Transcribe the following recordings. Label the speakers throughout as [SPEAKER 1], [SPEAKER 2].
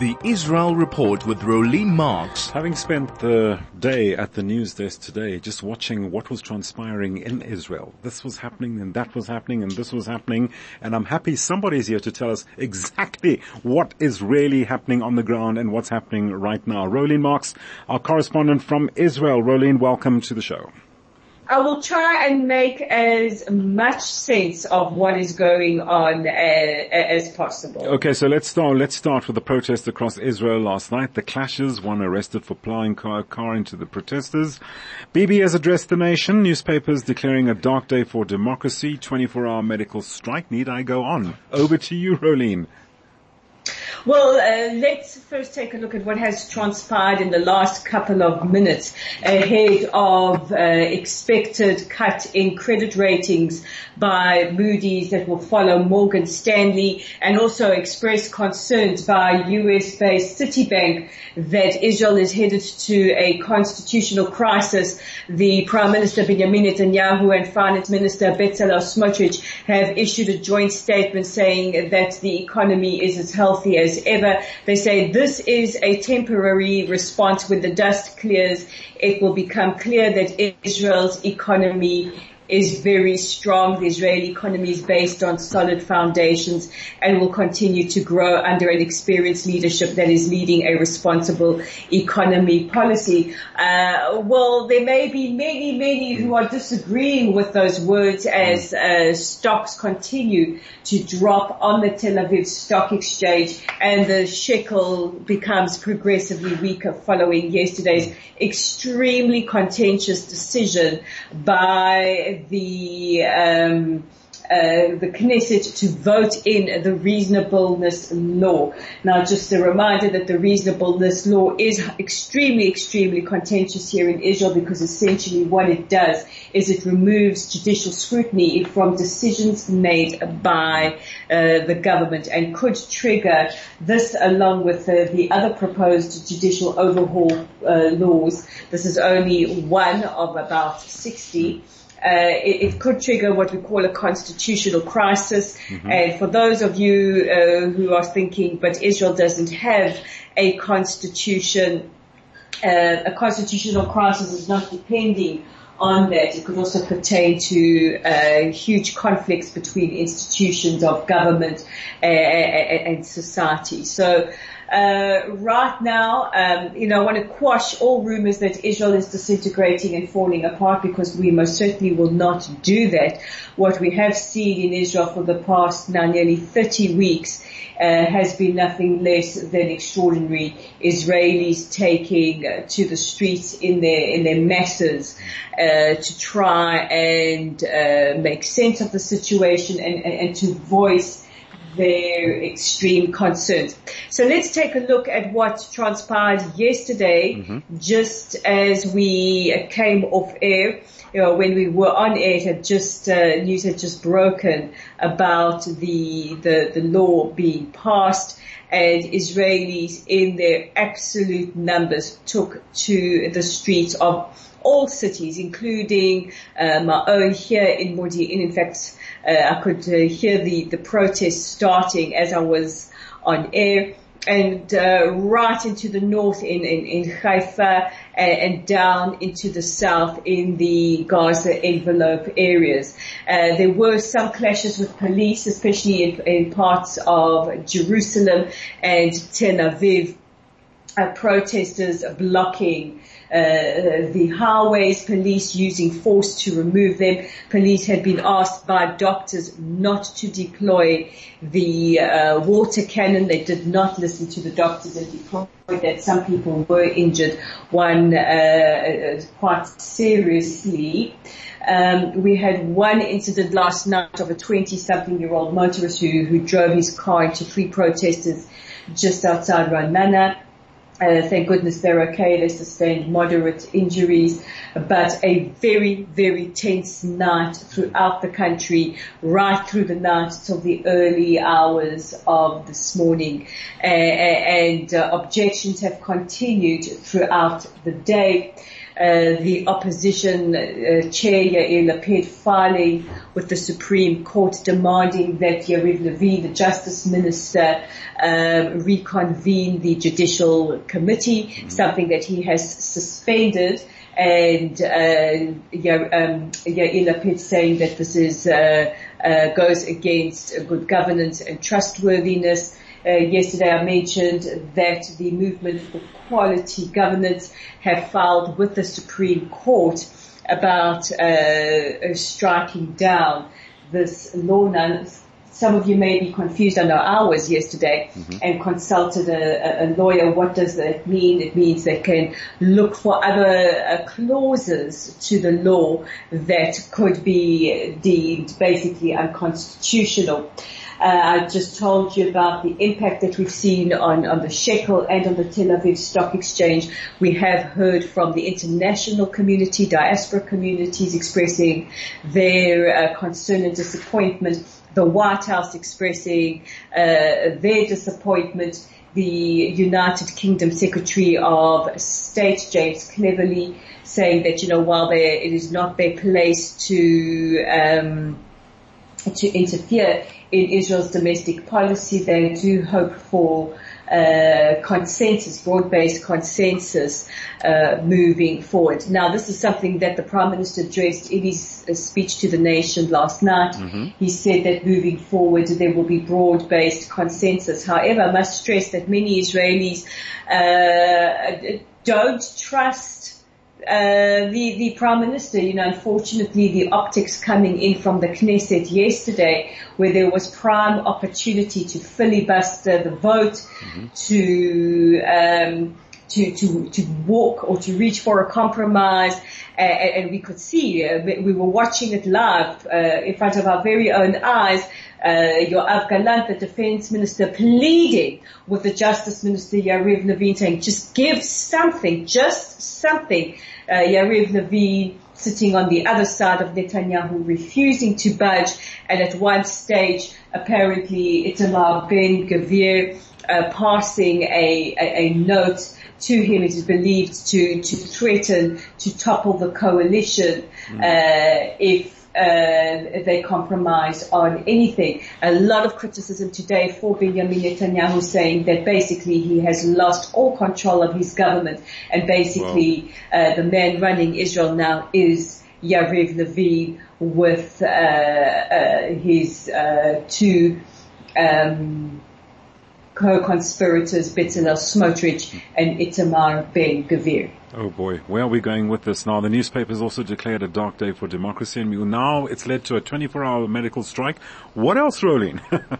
[SPEAKER 1] The Israel Report with Rolene Marks.
[SPEAKER 2] Having spent the day at the news desk today, just watching what was transpiring in Israel. This was happening and that was happening and this was happening. And I'm happy somebody's here to tell us exactly what is really happening on the ground and what's happening right now. Rolene Marks, our correspondent from Israel. Rolene, welcome to the show.
[SPEAKER 3] I will try and make as much sense of what is going on uh, as possible.
[SPEAKER 2] Okay, so let's start. Let's start with the protest across Israel last night. The clashes. One arrested for plowing car, car into the protesters. Bibi has addressed the nation. Newspapers declaring a dark day for democracy. 24-hour medical strike. Need I go on? Over to you, Rolene.
[SPEAKER 3] Well, uh, let's first take a look at what has transpired in the last couple of minutes ahead of uh, expected cut in credit ratings by Moody's that will follow Morgan Stanley and also express concerns by US-based Citibank that Israel is headed to a constitutional crisis. The Prime Minister Benjamin Netanyahu and Finance Minister Bezalel Smotrich have issued a joint statement saying that the economy is as healthy as ever. They say this is a temporary response. When the dust clears, it will become clear that Israel's economy is very strong. The Israeli economy is based on solid foundations and will continue to grow under an experienced leadership that is leading a responsible economy policy. Uh, well, there may be many, many who are disagreeing with those words as uh, stocks continue to drop on the Tel Aviv Stock Exchange and the shekel becomes progressively weaker following yesterday's extremely contentious decision by the um, uh, the Knesset to vote in the reasonableness law. Now, just a reminder that the reasonableness law is extremely, extremely contentious here in Israel because essentially what it does is it removes judicial scrutiny from decisions made by uh, the government and could trigger this along with uh, the other proposed judicial overhaul uh, laws. This is only one of about 60 uh, it, it, could trigger what we call a constitutional crisis. Mm-hmm. And for those of you uh, who are thinking, but Israel doesn't have a constitution, uh, a constitutional crisis is not depending on that. It could also pertain to uh, huge conflicts between institutions of government uh, and society. So uh, right now, um, you know, I want to quash all rumors that Israel is disintegrating and falling apart because we most certainly will not do that. What we have seen in Israel for the past now nearly 30 weeks uh, has been nothing less than extraordinary. Israelis taking uh, to the streets in their in their masses uh, to try and uh, make sense of the situation and, and, and to voice their extreme concerns. So let's take a look at what transpired yesterday, mm-hmm. just as we came off air. You know, when we were on air, it had just uh, news had just broken about the, the the law being passed, and Israelis in their absolute numbers took to the streets of all cities, including uh, my own here in Modi'in. In fact, uh, I could uh, hear the, the protest starting as I was on air and uh, right into the north in, in, in Haifa and, down into the south in the Gaza envelope areas. Uh, there were some clashes with police, especially in, in parts of Jerusalem and Tel Aviv. Uh, protesters blocking uh, the highways, police using force to remove them. Police had been asked by doctors not to deploy the uh, water cannon. They did not listen to the doctors and deployed that. Some people were injured, one uh, uh quite seriously. Um, we had one incident last night of a 20-something year old motorist who, who drove his car into three protesters just outside Ramallah. Uh, thank goodness they're okay. They sustained moderate injuries, but a very, very tense night throughout the country, right through the night till the early hours of this morning. Uh, and uh, objections have continued throughout the day. Uh, the opposition uh, chair Yair Lapid filing with the Supreme Court demanding that Yariv Levin, the Justice Minister, um, reconvene the Judicial Committee, mm-hmm. something that he has suspended and uh, um, Yair Lapid saying that this is uh, uh, goes against good governance and trustworthiness. Uh, yesterday I mentioned that the movement for quality governance have filed with the Supreme Court about uh, striking down this law. Now, some of you may be confused. I know I was yesterday mm-hmm. and consulted a, a, lawyer. What does that mean? It means they can look for other uh, clauses to the law that could be deemed basically unconstitutional. Uh, I just told you about the impact that we've seen on, on the shekel and on the Tel Aviv Stock Exchange. We have heard from the international community, diaspora communities expressing their uh, concern and disappointment. The White House expressing uh, their disappointment the United Kingdom Secretary of State, James Cleverly, saying that, you know, while it is not their place to, um, to interfere in Israel's domestic policy. They do hope for uh, consensus, broad-based consensus uh, moving forward. Now, this is something that the Prime Minister addressed in his uh, speech to the nation last night. Mm-hmm. He said that moving forward there will be broad-based consensus. However, I must stress that many Israelis uh, don't trust uh, the the prime minister, you know, unfortunately, the optics coming in from the Knesset yesterday, where there was prime opportunity to filibuster the vote, mm-hmm. to um, to to to walk or to reach for a compromise, uh, and we could see uh, we were watching it live uh, in front of our very own eyes. Uh, Yoav Gallant, the defense minister, pleading with the justice minister Yariv Levin, saying, "Just give something, just something." uh, Yariv Levin sitting on the other side of Netanyahu, refusing to budge, and at one stage, apparently Itamar Ben Gvir uh, passing a, a, a note to him. It is believed to to threaten to topple the coalition mm. uh, if uh, they compromise on anything. A lot of criticism today for Benjamin Netanyahu saying that basically he has lost all control of his government and basically wow. uh, the man running Israel now is Yariv Levin with uh, uh his uh, two um, co-conspirators Bezalel Smotrich and Itamar Ben Gvir.
[SPEAKER 2] Oh boy, where are we going with this now? The newspapers also declared a dark day for democracy and now it's led to a 24 hour medical strike. What else, Rolene?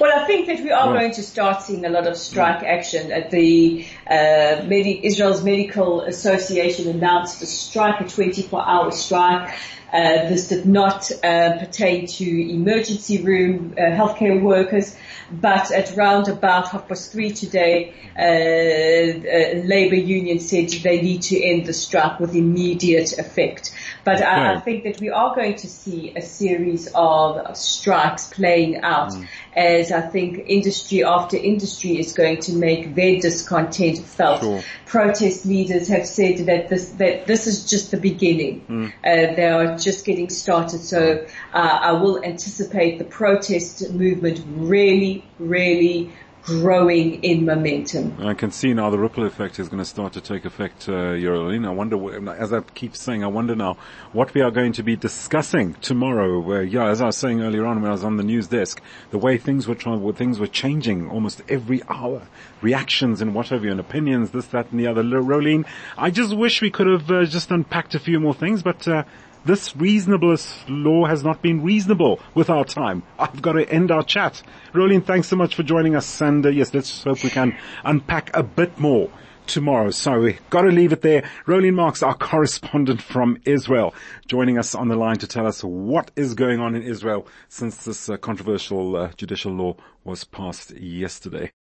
[SPEAKER 3] Well, I think that we are going to start seeing a lot of strike action. At the uh, Medi- Israel's Medical Association announced a strike, a 24-hour strike. Uh, this did not uh, pertain to emergency room uh, healthcare workers, but at round about half past three today, uh, uh, Labour Union said they need to end the strike with immediate effect. But okay. I, I, think that we are going to see a series of strikes playing out mm. as I think industry after industry is going to make their discontent felt. Sure. Protest leaders have said that this that this is just the beginning. Mm. Uh, they just getting started. So uh, I will anticipate the protest movement really, really growing in momentum.
[SPEAKER 2] I can see now the ripple effect is going to start to take effect, uh. I wonder, as I keep saying, I wonder now what we are going to be discussing tomorrow. Where, yeah, as I was saying earlier on when I was on the news desk, the way things were trying, things were changing almost every hour. Reactions and what have you, and opinions, this, that, and the other. Rolene, I just wish we could have uh, just unpacked a few more things, but uh, this reasonableness law has not been reasonable with our time. I've got to end our chat. Rolene, thanks so much for joining us. And uh, yes, let's hope we can unpack a bit more tomorrow. So we've got to leave it there. Rolene Marks, our correspondent from Israel, joining us on the line to tell us what is going on in Israel since this uh, controversial uh, judicial law was passed yesterday.